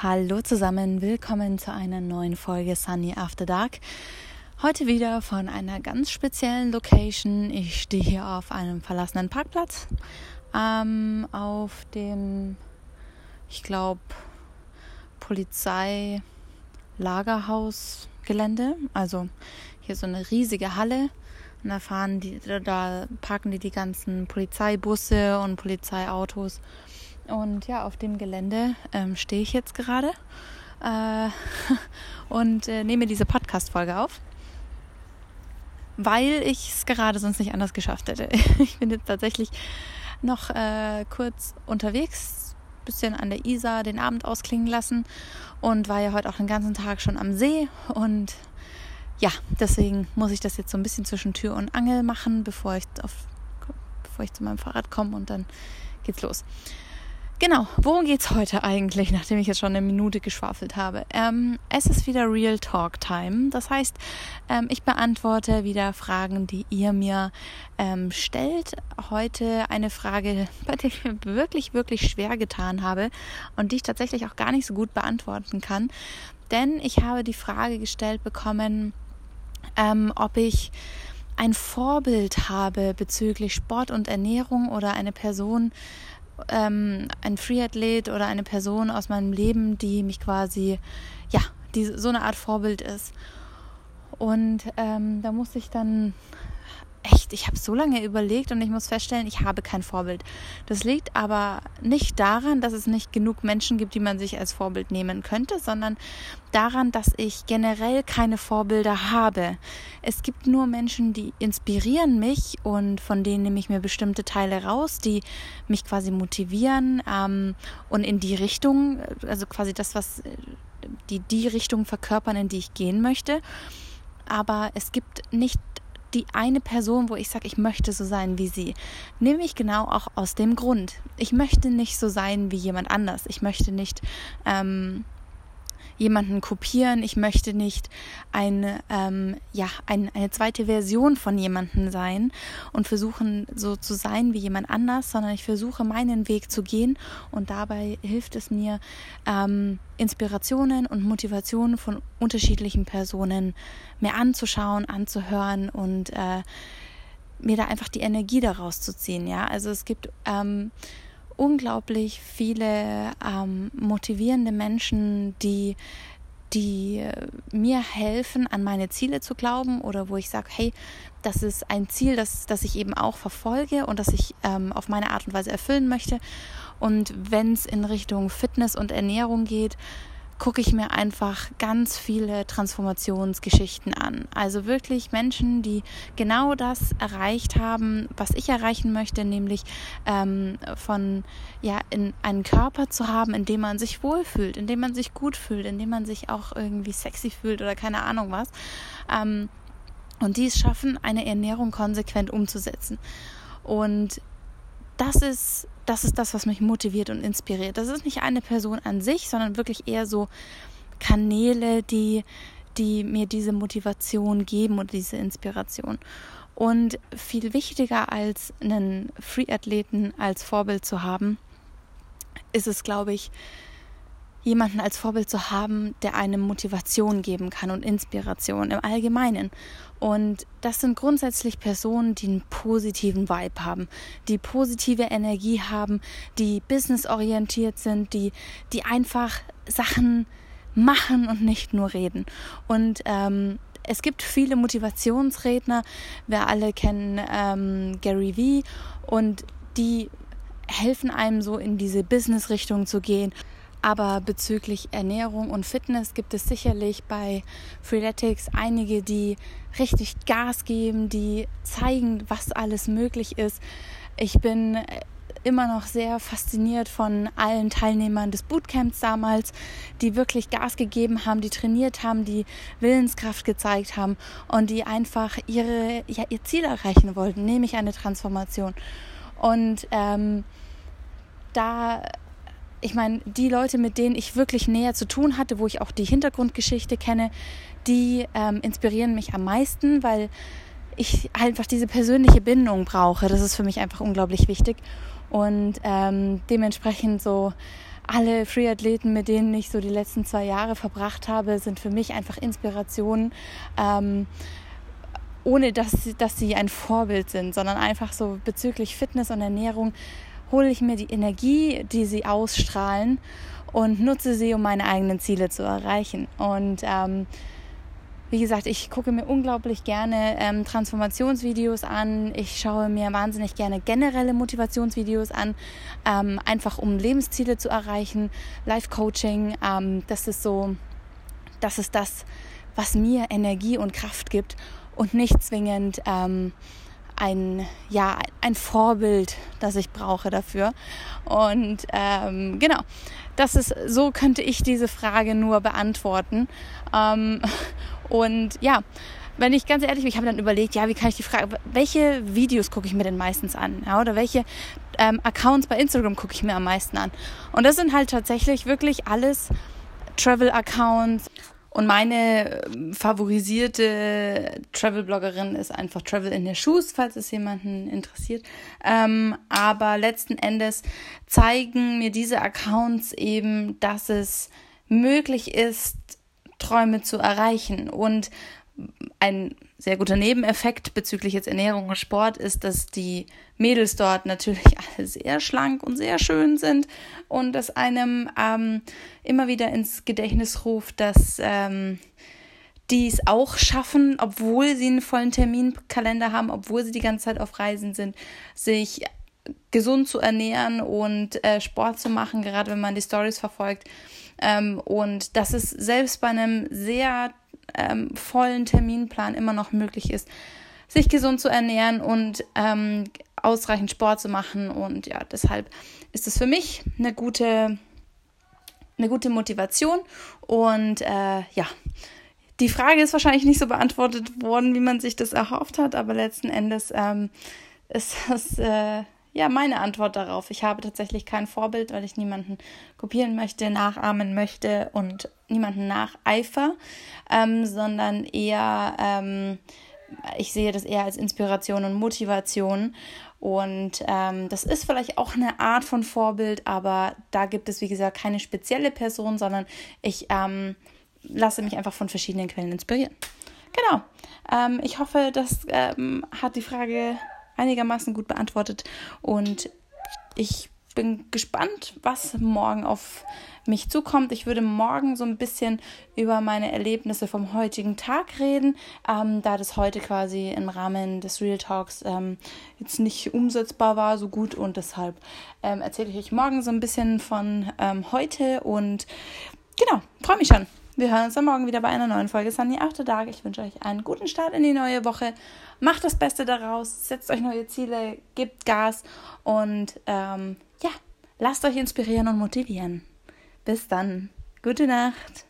Hallo zusammen, willkommen zu einer neuen Folge Sunny After Dark. Heute wieder von einer ganz speziellen Location. Ich stehe hier auf einem verlassenen Parkplatz ähm, auf dem, ich glaube, Polizeilagerhausgelände. Also hier so eine riesige Halle. Und da fahren die, da parken die die ganzen Polizeibusse und Polizeiautos. Und ja, auf dem Gelände ähm, stehe ich jetzt gerade äh, und äh, nehme diese Podcast-Folge auf, weil ich es gerade sonst nicht anders geschafft hätte. Ich bin jetzt tatsächlich noch äh, kurz unterwegs, bisschen an der Isar den Abend ausklingen lassen und war ja heute auch den ganzen Tag schon am See und ja, deswegen muss ich das jetzt so ein bisschen zwischen Tür und Angel machen, bevor ich auf, bevor ich zu meinem Fahrrad komme und dann geht's los. Genau, worum geht's heute eigentlich, nachdem ich jetzt schon eine Minute geschwafelt habe? Ähm, es ist wieder Real Talk Time. Das heißt, ähm, ich beantworte wieder Fragen, die ihr mir ähm, stellt. Heute eine Frage, bei der ich mir wirklich, wirklich schwer getan habe und die ich tatsächlich auch gar nicht so gut beantworten kann. Denn ich habe die Frage gestellt bekommen, ähm, ob ich ein Vorbild habe bezüglich Sport und Ernährung oder eine Person, ähm, ein Freeathlet oder eine Person aus meinem Leben, die mich quasi, ja, die so eine Art Vorbild ist. Und ähm, da muss ich dann echt, ich habe so lange überlegt und ich muss feststellen, ich habe kein Vorbild. Das liegt aber nicht daran, dass es nicht genug Menschen gibt, die man sich als Vorbild nehmen könnte, sondern daran, dass ich generell keine Vorbilder habe. Es gibt nur Menschen, die inspirieren mich und von denen nehme ich mir bestimmte Teile raus, die mich quasi motivieren ähm, und in die Richtung, also quasi das, was die die Richtung verkörpern, in die ich gehen möchte. Aber es gibt nicht die eine Person, wo ich sage, ich möchte so sein wie sie. Nämlich genau auch aus dem Grund. Ich möchte nicht so sein wie jemand anders. Ich möchte nicht ähm, jemanden kopieren. Ich möchte nicht eine, ähm, ja, ein, eine zweite Version von jemandem sein und versuchen so zu sein wie jemand anders, sondern ich versuche meinen Weg zu gehen und dabei hilft es mir, ähm, Inspirationen und Motivationen von unterschiedlichen Personen mir anzuschauen, anzuhören und äh, mir da einfach die Energie daraus zu ziehen. Ja, also es gibt ähm, unglaublich viele ähm, motivierende Menschen, die die mir helfen, an meine Ziele zu glauben oder wo ich sage, hey, das ist ein Ziel, das, das ich eben auch verfolge und das ich ähm, auf meine Art und Weise erfüllen möchte. Und wenn es in Richtung Fitness und Ernährung geht, gucke ich mir einfach ganz viele Transformationsgeschichten an. Also wirklich Menschen, die genau das erreicht haben, was ich erreichen möchte, nämlich ähm, von ja in einen Körper zu haben, in dem man sich wohlfühlt, in dem man sich gut fühlt, in dem man sich auch irgendwie sexy fühlt oder keine Ahnung was. Ähm, und die es schaffen, eine Ernährung konsequent umzusetzen. Und das ist das ist das, was mich motiviert und inspiriert. Das ist nicht eine Person an sich, sondern wirklich eher so Kanäle, die, die mir diese Motivation geben und diese Inspiration. Und viel wichtiger als einen Free-Athleten als Vorbild zu haben, ist es, glaube ich, jemanden als Vorbild zu haben, der einem Motivation geben kann und Inspiration im Allgemeinen. Und das sind grundsätzlich Personen, die einen positiven Vibe haben, die positive Energie haben, die businessorientiert sind, die, die einfach Sachen machen und nicht nur reden. Und ähm, es gibt viele Motivationsredner. Wir alle kennen ähm, Gary Vee und die helfen einem so in diese Business-Richtung zu gehen. Aber bezüglich Ernährung und Fitness gibt es sicherlich bei Freeletics einige, die richtig Gas geben, die zeigen, was alles möglich ist. Ich bin immer noch sehr fasziniert von allen Teilnehmern des Bootcamps damals, die wirklich Gas gegeben haben, die trainiert haben, die Willenskraft gezeigt haben und die einfach ihre, ja, ihr Ziel erreichen wollten, nämlich eine Transformation. Und ähm, da ich meine, die Leute, mit denen ich wirklich näher zu tun hatte, wo ich auch die Hintergrundgeschichte kenne, die ähm, inspirieren mich am meisten, weil ich einfach diese persönliche Bindung brauche. Das ist für mich einfach unglaublich wichtig. Und ähm, dementsprechend so alle Free-Athleten, mit denen ich so die letzten zwei Jahre verbracht habe, sind für mich einfach Inspirationen. Ähm, ohne dass, dass sie ein Vorbild sind, sondern einfach so bezüglich Fitness und Ernährung hole ich mir die Energie, die sie ausstrahlen und nutze sie, um meine eigenen Ziele zu erreichen. Und ähm, wie gesagt, ich gucke mir unglaublich gerne ähm, Transformationsvideos an. Ich schaue mir wahnsinnig gerne generelle Motivationsvideos an, ähm, einfach um Lebensziele zu erreichen. Life-Coaching, ähm, das ist so, das ist das, was mir Energie und Kraft gibt und nicht zwingend ähm, ein, ja, ein Vorbild, das ich brauche dafür. Und ähm, genau, das ist, so könnte ich diese Frage nur beantworten. Ähm, und ja, wenn ich ganz ehrlich bin, ich habe dann überlegt, ja, wie kann ich die Frage, welche Videos gucke ich mir denn meistens an? Ja, oder welche ähm, Accounts bei Instagram gucke ich mir am meisten an? Und das sind halt tatsächlich wirklich alles Travel-Accounts. Und meine ähm, favorisierte Travel-Bloggerin ist einfach Travel in the Shoes, falls es jemanden interessiert. Ähm, aber letzten Endes zeigen mir diese Accounts eben, dass es möglich ist, Träume zu erreichen. Und ein sehr guter Nebeneffekt bezüglich jetzt Ernährung und Sport ist, dass die Mädels dort natürlich alle sehr schlank und sehr schön sind und dass einem ähm, immer wieder ins Gedächtnis ruft, dass ähm, die es auch schaffen, obwohl sie einen vollen Terminkalender haben, obwohl sie die ganze Zeit auf Reisen sind, sich gesund zu ernähren und äh, Sport zu machen, gerade wenn man die Stories verfolgt. Ähm, und dass es selbst bei einem sehr ähm, vollen Terminplan immer noch möglich ist, sich gesund zu ernähren und ähm, ausreichend Sport zu machen. Und ja, deshalb ist es für mich eine gute, eine gute Motivation. Und äh, ja, die Frage ist wahrscheinlich nicht so beantwortet worden, wie man sich das erhofft hat, aber letzten Endes ähm, ist das äh, ja meine Antwort darauf. Ich habe tatsächlich kein Vorbild, weil ich niemanden kopieren möchte, nachahmen möchte und niemanden nacheifer, ähm, sondern eher, ähm, ich sehe das eher als Inspiration und Motivation. Und ähm, das ist vielleicht auch eine Art von Vorbild, aber da gibt es, wie gesagt, keine spezielle Person, sondern ich ähm, lasse mich einfach von verschiedenen Quellen inspirieren. Genau. Ähm, ich hoffe, das ähm, hat die Frage einigermaßen gut beantwortet. Und ich bin gespannt, was morgen auf mich zukommt. Ich würde morgen so ein bisschen über meine Erlebnisse vom heutigen Tag reden, ähm, da das heute quasi im Rahmen des Real Talks ähm, jetzt nicht umsetzbar war so gut und deshalb ähm, erzähle ich euch morgen so ein bisschen von ähm, heute und genau, freue mich schon. Wir hören uns dann morgen wieder bei einer neuen Folge Sunny After Dark. Ich wünsche euch einen guten Start in die neue Woche. Macht das Beste daraus, setzt euch neue Ziele, gebt Gas und ähm, ja, lasst euch inspirieren und motivieren. Bis dann. Gute Nacht.